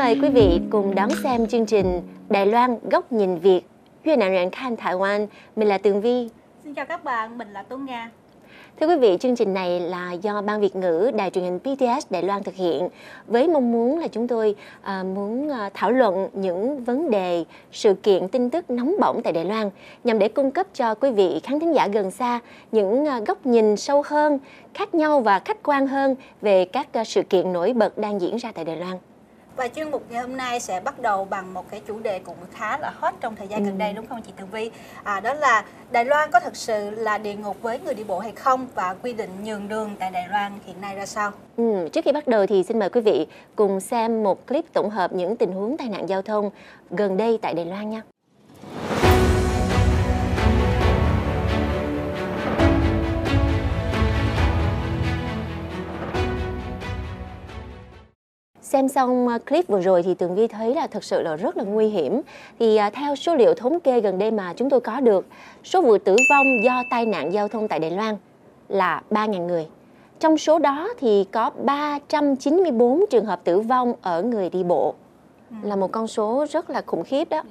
mời quý vị cùng đón xem chương trình Đài Loan góc nhìn Việt. Việt Nam Rạn Khan Thái Quan, mình là Tường Vi. Xin chào các bạn, mình là Tuấn Nga. Thưa quý vị, chương trình này là do Ban Việt ngữ Đài truyền hình PTS Đài Loan thực hiện với mong muốn là chúng tôi à, muốn à, thảo luận những vấn đề, sự kiện, tin tức nóng bỏng tại Đài Loan nhằm để cung cấp cho quý vị khán thính giả gần xa những à, góc nhìn sâu hơn, khác nhau và khách quan hơn về các à, sự kiện nổi bật đang diễn ra tại Đài Loan. Và chuyên mục ngày hôm nay sẽ bắt đầu bằng một cái chủ đề cũng khá là hot trong thời gian gần đây đúng không chị Tường Vi? À, đó là Đài Loan có thực sự là địa ngục với người đi bộ hay không và quy định nhường đường tại Đài Loan hiện nay ra sao? Ừ, trước khi bắt đầu thì xin mời quý vị cùng xem một clip tổng hợp những tình huống tai nạn giao thông gần đây tại Đài Loan nha. Xem xong ờ, clip vừa rồi thì Tường Vi thấy là thực sự là rất là nguy hiểm. Thì à, theo số liệu thống kê gần đây mà chúng tôi có được, số vụ tử vong do tai nạn giao thông tại Đài Loan là 3.000 người. Trong số đó thì có 394 trường hợp tử vong ở người đi bộ. Là một con số rất là khủng khiếp đó.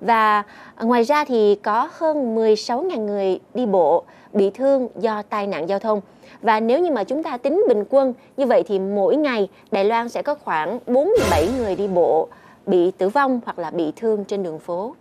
Và ngoài ra thì có hơn 16.000 người đi bộ bị thương do tai nạn giao thông. Và nếu như mà chúng ta tính bình quân như vậy thì mỗi ngày Đài Loan sẽ có khoảng 47 người đi bộ bị tử vong hoặc là bị thương trên đường phố.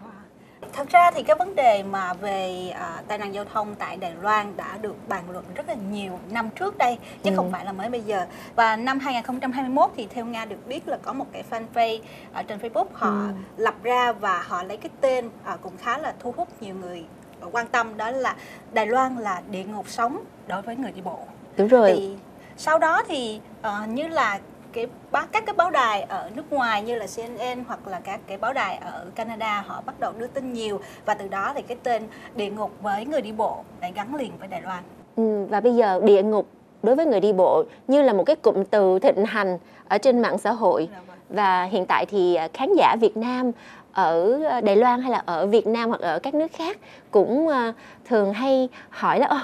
Thật ra thì cái vấn đề mà về à, tai nạn giao thông tại Đài Loan đã được bàn luận rất là nhiều năm trước đây chứ Ừ. không phải là mới bây giờ. Và năm 2021 thì theo Nga được biết là có một cái fanpage ở trên Facebook họ Ừ. lập ra và họ lấy cái tên à, cũng khá là thu hút nhiều người quan tâm đó là Đài Loan là địa ngục sống đối với người đi bộ. Đúng rồi. Thì sau đó thì ờ, như là cái các cái báo đài ở nước ngoài như là CNN hoặc là các cái báo đài ở Canada họ bắt đầu đưa tin nhiều và từ đó thì cái tên địa ngục với người đi bộ lại gắn liền với Đài Loan. Ừ, và bây giờ địa ngục đối với người đi bộ như là một cái cụm từ thịnh hành ở trên mạng xã hội. Và hiện tại thì à, khán giả Việt Nam ở Đài Loan hay là ở Việt Nam hoặc ở các nước khác cũng à, thường hay hỏi là "Ơ,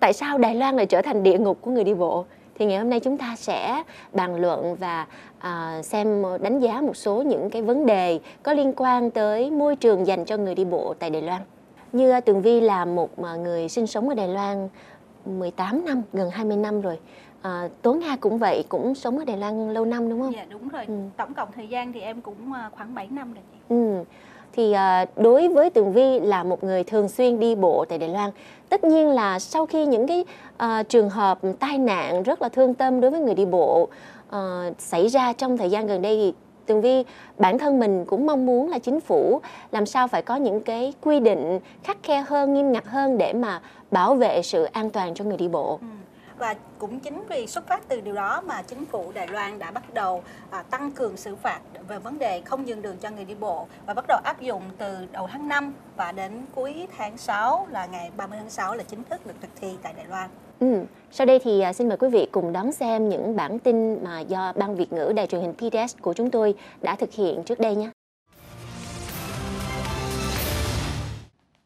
tại sao Đài Loan lại trở thành địa ngục của người đi bộ thì ngày hôm nay chúng ta sẽ bàn luận và à, xem đánh giá một số những cái vấn đề có liên quan tới môi trường dành cho người đi bộ tại Đài Loan như à, Tường Vi là một à, người sinh sống ở Đài Loan 18 năm, gần 20 năm rồi. À, Tố Nga cũng vậy, cũng sống ở Đài Loan lâu năm đúng không? Dạ đúng rồi. Ừ. Tổng cộng thời gian thì em cũng ờ, khoảng 7 năm rồi chị. Ừ. Thì ờ, đối với Tường Vi là một người thường xuyên đi bộ tại Đài Loan, tất nhiên là sau khi những cái uh, trường hợp tai nạn rất là thương tâm đối với người đi bộ uh, xảy ra trong thời gian gần đây thì Tường Vi bản thân mình cũng mong muốn là chính phủ làm sao phải có những cái quy định khắc khe hơn, nghiêm ngặt hơn để mà bảo vệ sự an toàn cho người đi bộ. Ừ. Và cũng chính vì xuất phát từ điều đó mà chính phủ Đài Loan đã bắt đầu à, tăng cường xử phạt về vấn đề không dừng đường cho người đi bộ và bắt đầu áp dụng từ đầu tháng 5 và đến cuối tháng 6 là ngày 30 tháng 6 là chính thức được thực thi tại Đài Loan. Ừ. Sau đây thì à, xin mời quý vị cùng đón xem những bản tin mà do Ban Việt ngữ Đài truyền hình PTS của chúng tôi đã thực hiện trước đây nhé.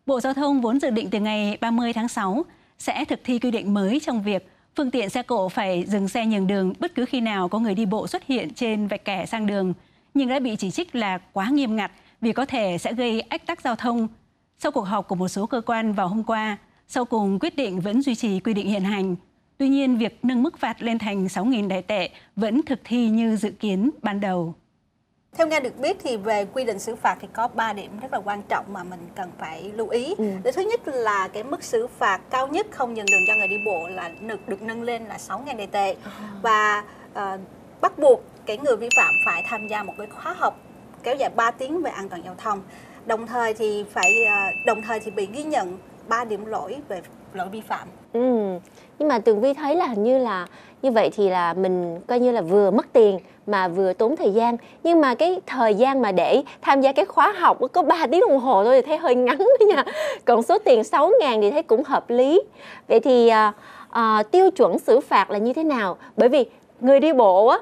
Bộ Giao thông vốn dự định từ ngày 30 tháng 6 sẽ thực thi quy định mới trong việc phương tiện xe cộ phải dừng xe nhường đường bất cứ khi nào có người đi bộ xuất hiện trên vạch kẻ sang đường, nhưng đã bị chỉ trích là quá nghiêm ngặt vì có thể sẽ gây ách tắc giao thông. Sau cuộc họp của một số cơ quan vào hôm qua, sau cùng quyết định vẫn duy trì quy định hiện hành. Tuy nhiên, việc nâng mức phạt lên thành 6.000 đại tệ vẫn thực thi như dự kiến ban đầu. Theo nghe được biết thì về quy định xử phạt thì có 3 điểm rất là quan trọng mà mình cần phải lưu ý. Ừ. Thứ nhất là cái mức xử phạt cao nhất không nhường đường cho người đi bộ là được được nâng lên là 6.000 đại tệ và ờ, bắt buộc cái người vi phạm phải tham gia một cái khóa học kéo dài 3 tiếng về an toàn giao thông. Đồng thời thì phải ờ, đồng thời thì bị ghi nhận 3 điểm lỗi về lỗi vi phạm. Ừ. Nhưng mà Tường Vi thấy là hình như là như vậy thì là mình coi như là vừa mất tiền mà vừa tốn thời gian nhưng mà cái thời gian mà để tham gia cái khóa học có 3 tiếng đồng hồ thôi thì thấy hơi ngắn đó nha còn số tiền 6 ngàn thì thấy cũng hợp lý vậy thì à, à, tiêu chuẩn xử phạt là như thế nào bởi vì người đi bộ á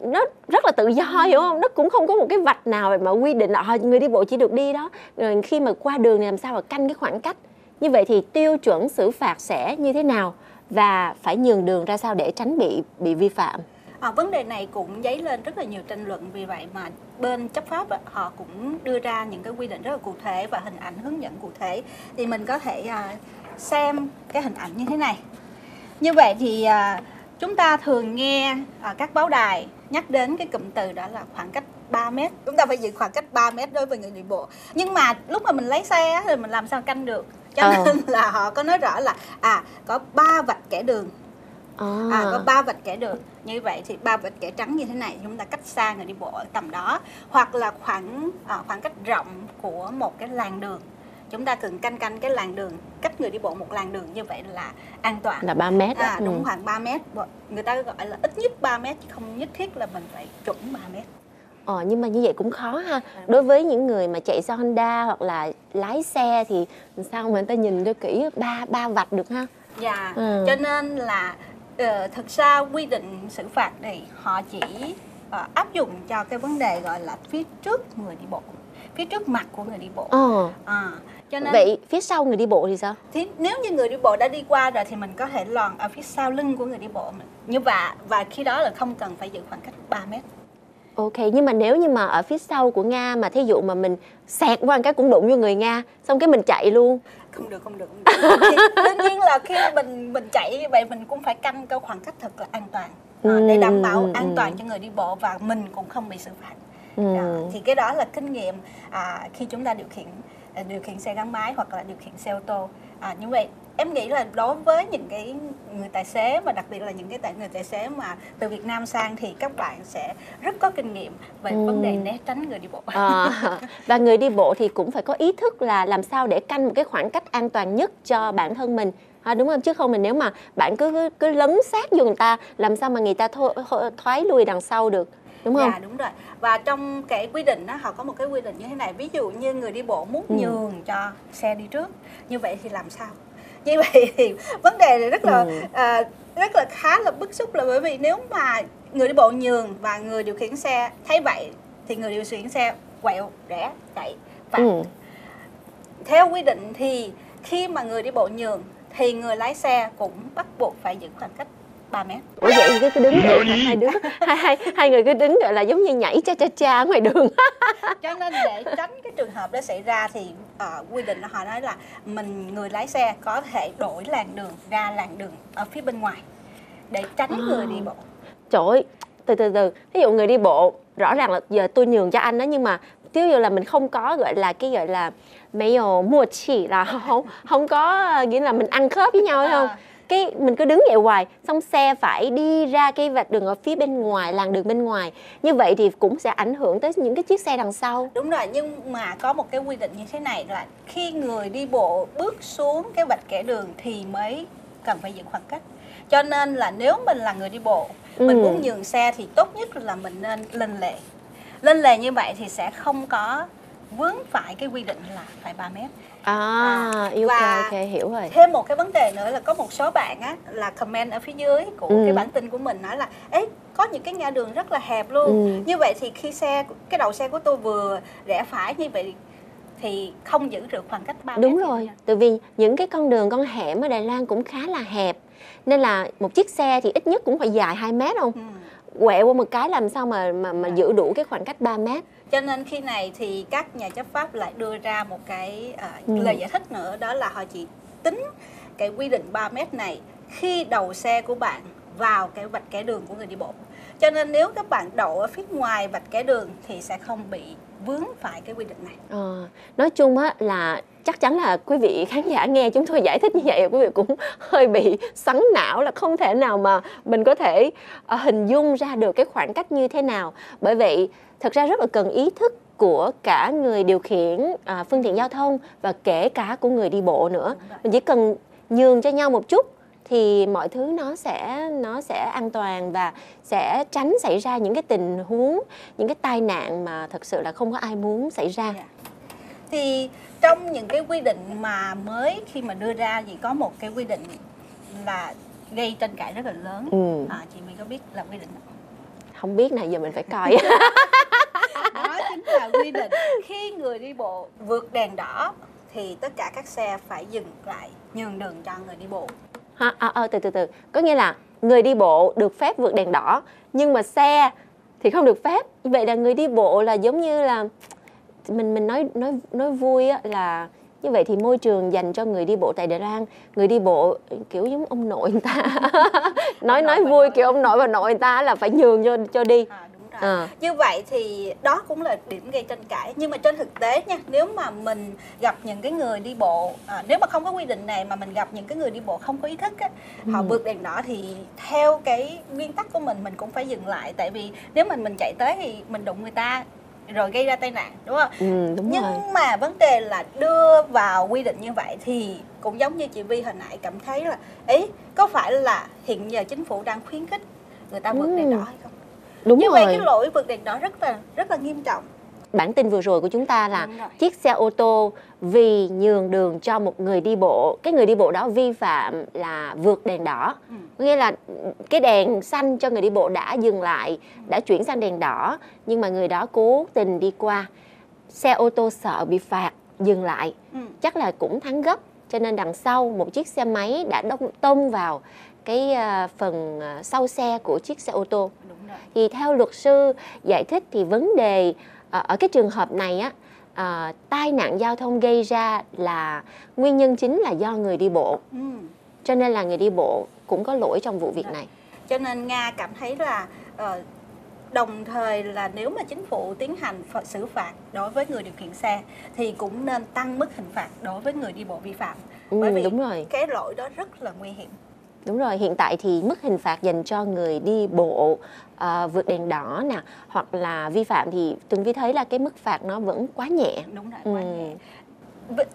nó rất là tự do hiểu không? Nó cũng không có một cái vạch nào mà quy định là "Ờ, người đi bộ chỉ được đi đó. Rồi khi mà qua đường thì làm sao mà canh cái khoảng cách? Như vậy thì tiêu chuẩn xử phạt sẽ như thế nào? Và phải nhường đường ra sao để tránh bị bị vi phạm? À, vấn đề này cũng dấy lên rất là nhiều tranh luận. Vì vậy mà bên chấp pháp họ cũng đưa ra những cái quy định rất là cụ thể và hình ảnh hướng dẫn cụ thể. Thì mình có thể à, xem cái hình ảnh như thế này. Như vậy thì à, chúng ta thường nghe ở các báo đài nhắc đến cái cụm từ đó là khoảng cách 3 mét. Chúng ta phải giữ khoảng cách 3 mét đối với người đi bộ. Nhưng mà lúc mà mình lấy xe thì mình làm sao canh được? Cho ờ. nên là họ có nói rõ là à có ba vạch kẻ đường. À, à, có ba vạch kẻ đường. Như vậy thì ba vạch kẻ trắng như thế này chúng ta cách xa người đi bộ ở tầm đó. Hoặc là khoảng à, khoảng cách rộng của một cái làn đường chúng ta cần canh canh cái làn đường cách người đi bộ một làn đường như vậy là an toàn. Là 3 mét đó. à, đúng ừ. khoảng 3 mét. Người ta gọi là ít nhất 3 mét chứ không nhất thiết là mình phải chuẩn 3 mét. Ờ, nhưng mà như vậy cũng khó ha. Đối với những người mà chạy xe Honda hoặc là lái xe thì sao mà người ta nhìn cho kỹ ba ba vạch được ha? Dạ, Ừ. cho nên là ờ, thực ra quy định xử phạt này họ chỉ ờ, áp dụng cho cái vấn đề gọi là phía trước người đi bộ, phía trước mặt của người đi bộ. ờ À, cho nên vậy phía sau người đi bộ thì sao thì nếu như người đi bộ đã đi qua rồi thì mình có thể lòn ở phía sau lưng của người đi bộ mình. Như vậy và khi đó là không cần phải giữ khoảng cách 3 mét. ok nhưng mà nếu như mà ở phía sau của nga mà thí dụ mà mình xẹt qua cái cũng đụng vô người nga xong cái mình chạy luôn Không được, không được, không được. Đương nhiên là khi mình mình chạy như vậy mình cũng phải canh cái khoảng cách thật là an toàn. À, để đảm bảo Ừ, an ừ. toàn cho người đi bộ và mình cũng không bị xử phạt. Ừ. Đó, thì cái đó là kinh nghiệm à, khi chúng ta điều khiển à, điều khiển xe gắn máy hoặc là điều khiển xe ô tô. À, như vậy em nghĩ là đối với những cái người tài xế và đặc biệt là những cái tài người tài xế mà từ Việt Nam sang thì các bạn sẽ rất có kinh nghiệm về Ừ. vấn đề né tránh người đi bộ. Ờ, và người đi bộ thì cũng phải có ý thức là làm sao để canh một cái khoảng cách an toàn nhất cho bản thân mình. À, đúng không? Chứ không mình nếu mà bạn cứ cứ, cứ lấn sát vô người ta làm sao mà người ta thô- thoái lui đằng sau được đúng không Dạ đúng rồi và trong cái quy định đó họ có một cái quy định như thế này ví dụ như người đi bộ muốn Ừ. nhường cho xe đi trước như vậy thì làm sao như vậy thì vấn đề này rất là Ừ. à, rất là khá là bức xúc là bởi vì nếu mà người đi bộ nhường và người điều khiển xe thấy vậy thì người điều khiển xe quẹo rẽ chạy và ừ. theo quy định thì khi mà người đi bộ nhường thì người lái xe cũng bắt buộc phải giữ khoảng cách 3 mét. Ủa vậy thì cứ cứ đứng vậy hai đứa hai, hai, hai người cứ đứng gọi là giống như nhảy cha cha cha ngoài đường. Cho nên để tránh cái trường hợp đó xảy ra thì ờ, quy định họ nói là mình người lái xe có thể đổi làn đường ra làn đường ở phía bên ngoài để tránh người đi bộ. Trời ơi từ từ từ. Ví dụ người đi bộ rõ ràng là giờ tôi nhường cho anh đó nhưng mà ví dụ là mình không có gọi là cái gọi là mấy mua chỉ là không không có ờ, nghĩa là mình ăn khớp với nhau phải không? À. cái mình cứ đứng vậy hoài xong xe phải đi ra cái vạch đường ở phía bên ngoài làn đường bên ngoài. Như vậy thì cũng sẽ ảnh hưởng tới những cái chiếc xe đằng sau. Đúng rồi nhưng mà có một cái quy định như thế này là khi người đi bộ bước xuống cái vạch kẻ đường thì mới cần phải giữ khoảng cách. Cho nên là nếu mình là người đi bộ mình Ừ. muốn nhường xe thì tốt nhất là mình nên lên lề. Lên lề như vậy thì sẽ không có vướng phải cái quy định là phải 3 mét à, À, ok và- ok hiểu rồi thêm một cái vấn đề nữa là có một số bạn á là comment ở phía dưới của Ừ. cái bản tin của mình nói là ấy có những cái ngã đường rất là hẹp luôn Ừ. như vậy thì khi xe cái đầu xe của tôi vừa rẽ phải như vậy thì không giữ được khoảng cách 3 Đúng mét rồi, tại vì những cái con đường con hẻm ở Đài Loan cũng khá là hẹp nên là một chiếc xe thì ít nhất cũng phải dài 2 mét không? Ừ. Quẹo qua một cái làm sao mà mà mà giữ đủ cái khoảng cách 3 mét? cho nên khi này thì các nhà chấp pháp lại đưa ra một cái à, Ừ. lời giải thích nữa đó là họ chỉ tính cái quy định 3 mét này khi đầu xe của bạn vào cái vạch kẻ đường của người đi bộ cho nên nếu các bạn đậu ở phía ngoài vạch kẻ đường thì sẽ không bị vướng phải cái quy định này. Ờ, nói chung á là chắc chắn là quý vị khán giả nghe chúng tôi giải thích như vậy quý vị cũng hơi bị xoắn não là không thể nào mà mình có thể ờ, hình dung ra được cái khoảng cách như thế nào. Bởi vậy thật ra rất là cần ý thức của cả người điều khiển à, phương tiện giao thông và kể cả của người đi bộ nữa. Mình chỉ cần nhường cho nhau một chút thì mọi thứ nó sẽ nó sẽ an toàn và sẽ tránh xảy ra những cái tình huống những cái tai nạn mà thật sự là không có ai muốn xảy ra Dạ. thì trong những cái quy định mà mới khi mà đưa ra thì có một cái quy định là gây tranh cãi rất là lớn Ừ. à, chị mình có biết là quy định không? không biết này giờ mình phải coi đó chính là quy định khi người đi bộ vượt đèn đỏ thì tất cả các xe phải dừng lại nhường đường cho người đi bộ ha à, à, từ từ từ. Có nghĩa là người đi bộ được phép vượt đèn đỏ nhưng mà xe thì không được phép. Vậy là người đi bộ là giống như là mình mình nói nói nói vui á, là như vậy thì môi trường dành cho người đi bộ tại Đài Loan người đi bộ kiểu giống ông nội người ta. Nói nói vui kiểu ông nội và nội người ta là phải nhường cho cho đi. À, rồi. À. như vậy thì đó cũng là điểm gây tranh cãi nhưng mà trên thực tế nha nếu mà mình gặp những cái người đi bộ à, nếu mà không có quy định này mà mình gặp những cái người đi bộ không có ý thức á, ừ. họ vượt đèn đỏ thì theo cái nguyên tắc của mình mình cũng phải dừng lại tại vì nếu mình mình chạy tới thì mình đụng người ta rồi gây ra tai nạn đúng không? Ừ, đúng Nhưng rồi. mà vấn đề là đưa vào quy định như vậy thì cũng giống như chị Vi hồi nãy cảm thấy là ấy có phải là hiện giờ chính phủ đang khuyến khích người ta vượt ừ. đèn đỏ hay không? Đúng như rồi. vậy cái lỗi vượt đèn đỏ rất là rất là nghiêm trọng. Bản tin vừa rồi của chúng ta là chiếc xe ô tô vì nhường đường cho một người đi bộ. Cái người đi bộ đó vi phạm là vượt đèn đỏ. Ừ. nghĩa là cái đèn xanh cho người đi bộ đã dừng lại đã chuyển sang đèn đỏ nhưng mà người đó cố tình đi qua. Xe ô tô sợ bị phạt dừng lại. Ừ. chắc là cũng thắng gấp cho nên đằng sau một chiếc xe máy đã đông tông vào cái uh, phần uh, sau xe của chiếc xe ô tô. Thì theo luật sư giải thích thì vấn đề Ờ, ở cái trường hợp này á à, tai nạn giao thông gây ra là nguyên nhân chính là do người đi bộ. Ừ. cho nên là người đi bộ cũng có lỗi trong vụ việc này. Cho nên nga cảm thấy là uh, đồng thời là nếu mà chính phủ tiến hành xử phạt đối với người điều khiển xe thì cũng nên tăng mức hình phạt đối với người đi bộ vi phạm. Ừ, bởi vì đúng rồi. cái lỗi đó rất là nguy hiểm Đúng rồi, hiện tại thì mức hình phạt dành cho người đi bộ uh, vượt đèn đỏ nè hoặc là vi phạm thì Tường Vi thấy là cái mức phạt nó vẫn quá nhẹ. Đúng rồi, quá ừ. nhẹ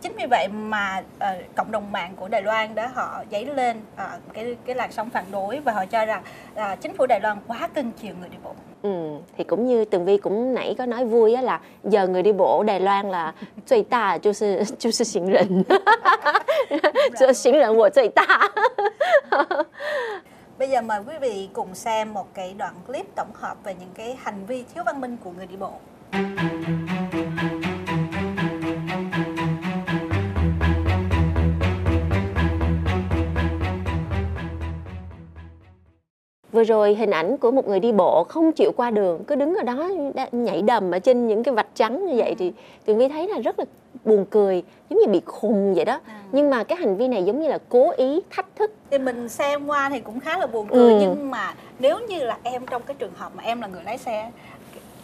chính vì vậy mà uh, cộng đồng mạng của Đài Loan đó họ dấy lên uh, cái cái làn sóng phản đối và họ cho rằng uh, chính phủ Đài Loan quá cưng chiều người đi bộ. Ừ, thì cũng như Tường Vi cũng nãy có nói vui á là giờ người đi bộ Đài Loan là 最大就是就是行人，就行人我最大。 Bây giờ mời quý vị cùng xem một cái đoạn clip tổng hợp về những cái hành vi thiếu văn minh của người đi bộ. vừa rồi hình ảnh của một người đi bộ không chịu qua đường cứ đứng ở đó nhảy đầm ở trên những cái vạch trắng như vậy thì tường vi thấy là rất là buồn cười giống như bị khùng vậy đó à. nhưng mà cái hành vi này giống như là cố ý thách thức thì mình xem qua thì cũng khá là buồn cười ừ. nhưng mà nếu như là em trong cái trường hợp mà em là người lái xe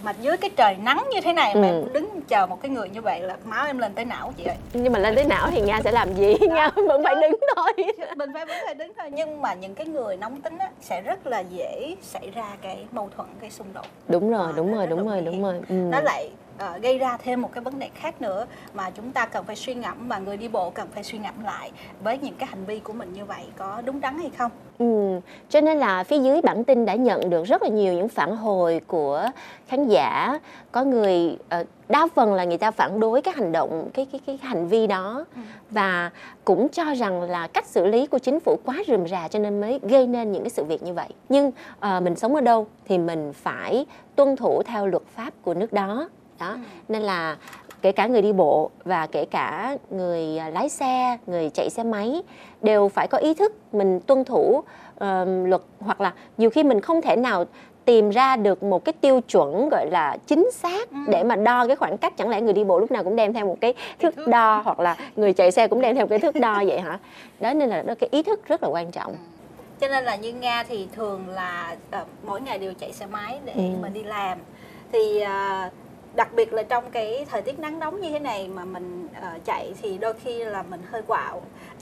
mà dưới cái trời nắng như thế này ừ. mà em đứng chờ một cái người như vậy là máu em lên tới não chị ơi nhưng mà lên tới não thì nga sẽ làm gì Đó. nga vẫn phải đứng thôi mình phải vẫn phải đứng thôi nhưng mà những cái người nóng tính á, sẽ rất là dễ xảy ra cái mâu thuẫn cái xung đột đúng rồi à, đúng, rồi, đúng rồi đúng rồi ừ. nó lại uh, gây ra thêm một cái vấn đề khác nữa mà chúng ta cần phải suy ngẫm và người đi bộ cần phải suy ngẫm lại với những cái hành vi của mình như vậy có đúng đắn hay không? Ừ, cho nên là phía dưới bản tin đã nhận được rất là nhiều những phản hồi của khán giả. Có người uh, đa phần là người ta phản đối cái hành động cái cái cái hành vi đó. Ừ. và cũng cho rằng là cách xử lý của chính phủ quá rườm rà cho nên mới gây nên những cái sự việc như vậy. Nhưng uh, mình sống ở đâu thì mình phải tuân thủ theo luật pháp của nước đó đó ừ. nên là kể cả người đi bộ và kể cả người à, lái xe người chạy xe máy đều phải có ý thức mình tuân thủ uh, luật hoặc là nhiều khi mình không thể nào tìm ra được một cái tiêu chuẩn gọi là chính xác ừ. để mà đo cái khoảng cách chẳng lẽ người đi bộ lúc nào cũng đem theo một cái thước đo hoặc là người chạy xe cũng đem theo cái thước đo vậy hả đó nên là đó cái ý thức rất là quan trọng ừ. cho nên là như nga thì thường là uh, mỗi ngày đều chạy xe máy để ừ. mà đi làm thì uh, đặc biệt là trong cái thời tiết nắng nóng như thế này mà mình uh, chạy thì đôi khi là mình hơi quạo.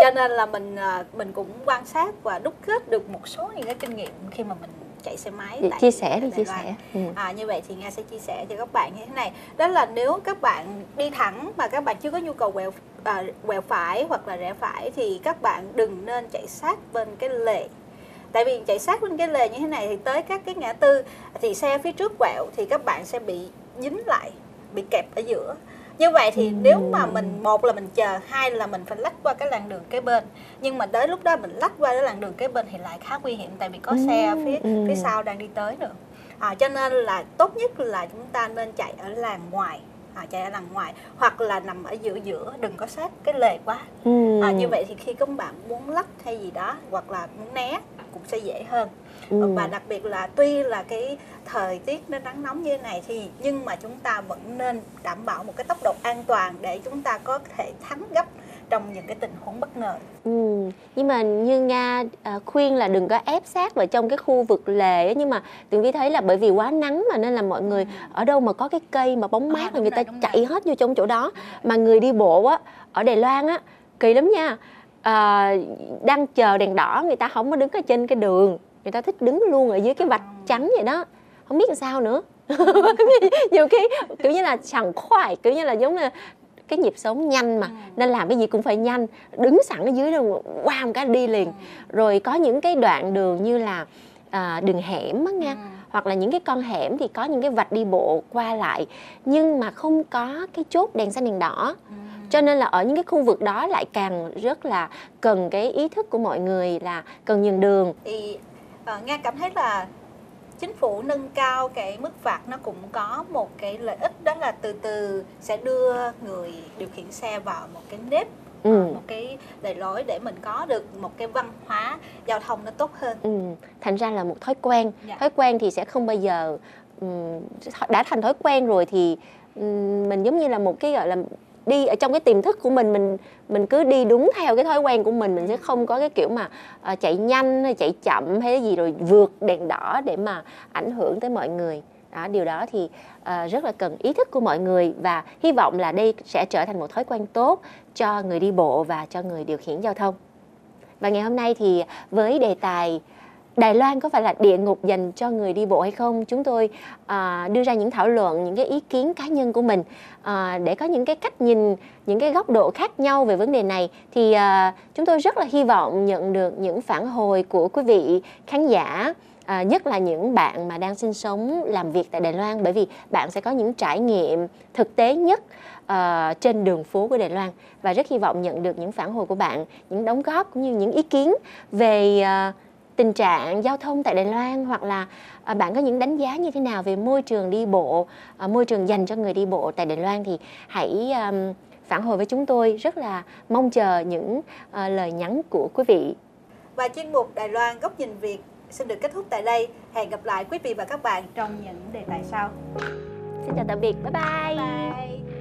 Cho, nên là, mình uh, mình cũng quan sát và đúc kết được một số những cái kinh nghiệm khi mà mình chạy xe máy Vậy chia sẻ đi chia sẻ. Ừ. à, như vậy thì nga sẽ chia sẻ cho các bạn như thế này. Đó là nếu các bạn đi thẳng mà các bạn chưa có nhu cầu quẹo à, quẹo phải hoặc là rẽ phải thì các bạn đừng nên chạy sát bên cái lề tại vì chạy sát bên cái lề như thế này thì tới các cái ngã tư thì xe phía trước quẹo thì các bạn sẽ bị dính lại bị kẹp ở giữa như vậy thì ừ. nếu mà mình một là mình chờ hai là mình phải lách qua cái làn đường kế bên nhưng mà tới lúc đó mình lách qua cái làn đường kế bên thì lại khá nguy hiểm tại vì có xe phía ừ. phía sau đang đi tới nữa à, cho nên là tốt nhất là chúng ta nên chạy ở làn ngoài à, chạy đằng ngoài hoặc là nằm ở giữa giữa đừng có sát cái lề quá ừ. à, như vậy thì khi các bạn muốn lắc hay gì đó hoặc là muốn né cũng sẽ dễ hơn ừ. và đặc biệt là tuy là cái thời tiết nó nắng nóng như thế này thì nhưng mà chúng ta vẫn nên đảm bảo một cái tốc độ an toàn để chúng ta có thể thắng gấp trong những cái tình huống bất ngờ. Ừ. Nhưng mà như Nga à, khuyên là đừng có ép sát vào trong cái khu vực lề ấy. nhưng mà Tường Vi thấy là bởi vì quá nắng mà nên là mọi người ừ. ở đâu mà có cái cây mà bóng mát à, là người rồi, ta chạy rồi. hết vô trong chỗ đó. Mà người đi bộ á ở Đài Loan á kỳ lắm nha. À, đang chờ đèn đỏ người ta không có đứng ở trên cái đường người ta thích đứng luôn ở dưới cái vạch ừ. trắng vậy đó không biết làm sao nữa nhiều khi kiểu như là chẳng khoải kiểu như là giống là cái nhịp sống nhanh mà ừ. nên làm cái gì cũng phải nhanh đứng sẵn ở dưới rồi qua một cái đi liền ừ. rồi có những cái đoạn đường như là à, đường hẻm á nha ừ. hoặc là những cái con hẻm thì có những cái vạch đi bộ qua lại nhưng mà không có cái chốt đèn xanh đèn đỏ cho nên là ở những cái khu vực đó lại càng rất là cần cái ý thức của mọi người là cần nhường đường thì uh, nga cảm thấy là chính phủ nâng cao cái mức phạt nó cũng có một cái lợi ích đó là từ từ sẽ đưa người điều khiển xe vào một cái nếp ừ. một cái lề lối để mình có được một cái văn hóa giao thông nó tốt hơn ừ. thành ra là một thói quen dạ. thói quen thì sẽ không bao giờ um, đã thành thói quen rồi thì um, mình giống như là một cái gọi là đi ở trong cái tiềm thức của mình mình mình cứ đi đúng theo cái thói quen của mình mình sẽ không có cái kiểu mà uh, chạy nhanh hay chạy chậm hay cái gì rồi vượt đèn đỏ để mà ảnh hưởng tới mọi người. Đó điều đó thì uh, rất là cần ý thức của mọi người và hy vọng là đây sẽ trở thành một thói quen tốt cho người đi bộ và cho người điều khiển giao thông. Và ngày hôm nay thì với đề tài Đài Loan có phải là địa ngục dành cho người đi bộ hay không? Chúng tôi à, đưa ra những thảo luận, những cái ý kiến cá nhân của mình à, để có những cái cách nhìn, những cái góc độ khác nhau về vấn đề này. Thì à, chúng tôi rất là hy vọng nhận được những phản hồi của quý vị khán giả. À, nhất là những bạn mà đang sinh sống làm việc tại Đài Loan bởi vì bạn sẽ có những trải nghiệm thực tế nhất uh, trên đường phố của Đài Loan và rất hy vọng nhận được những phản hồi của bạn, những đóng góp cũng như những ý kiến về uh, tình trạng giao thông tại Đài Loan hoặc là à, bạn có những đánh giá như thế nào về môi trường đi bộ, à, môi trường dành cho người đi bộ tại Đài Loan thì hãy phản hồi với chúng tôi rất là mong chờ những uh, lời nhắn của quý vị. Và chuyên mục Đài Loan góc nhìn Việt xin được kết thúc tại đây. Hẹn gặp lại quý vị và các bạn trong những đề tài sau. Xin chào tạm biệt. Bye bye. bye.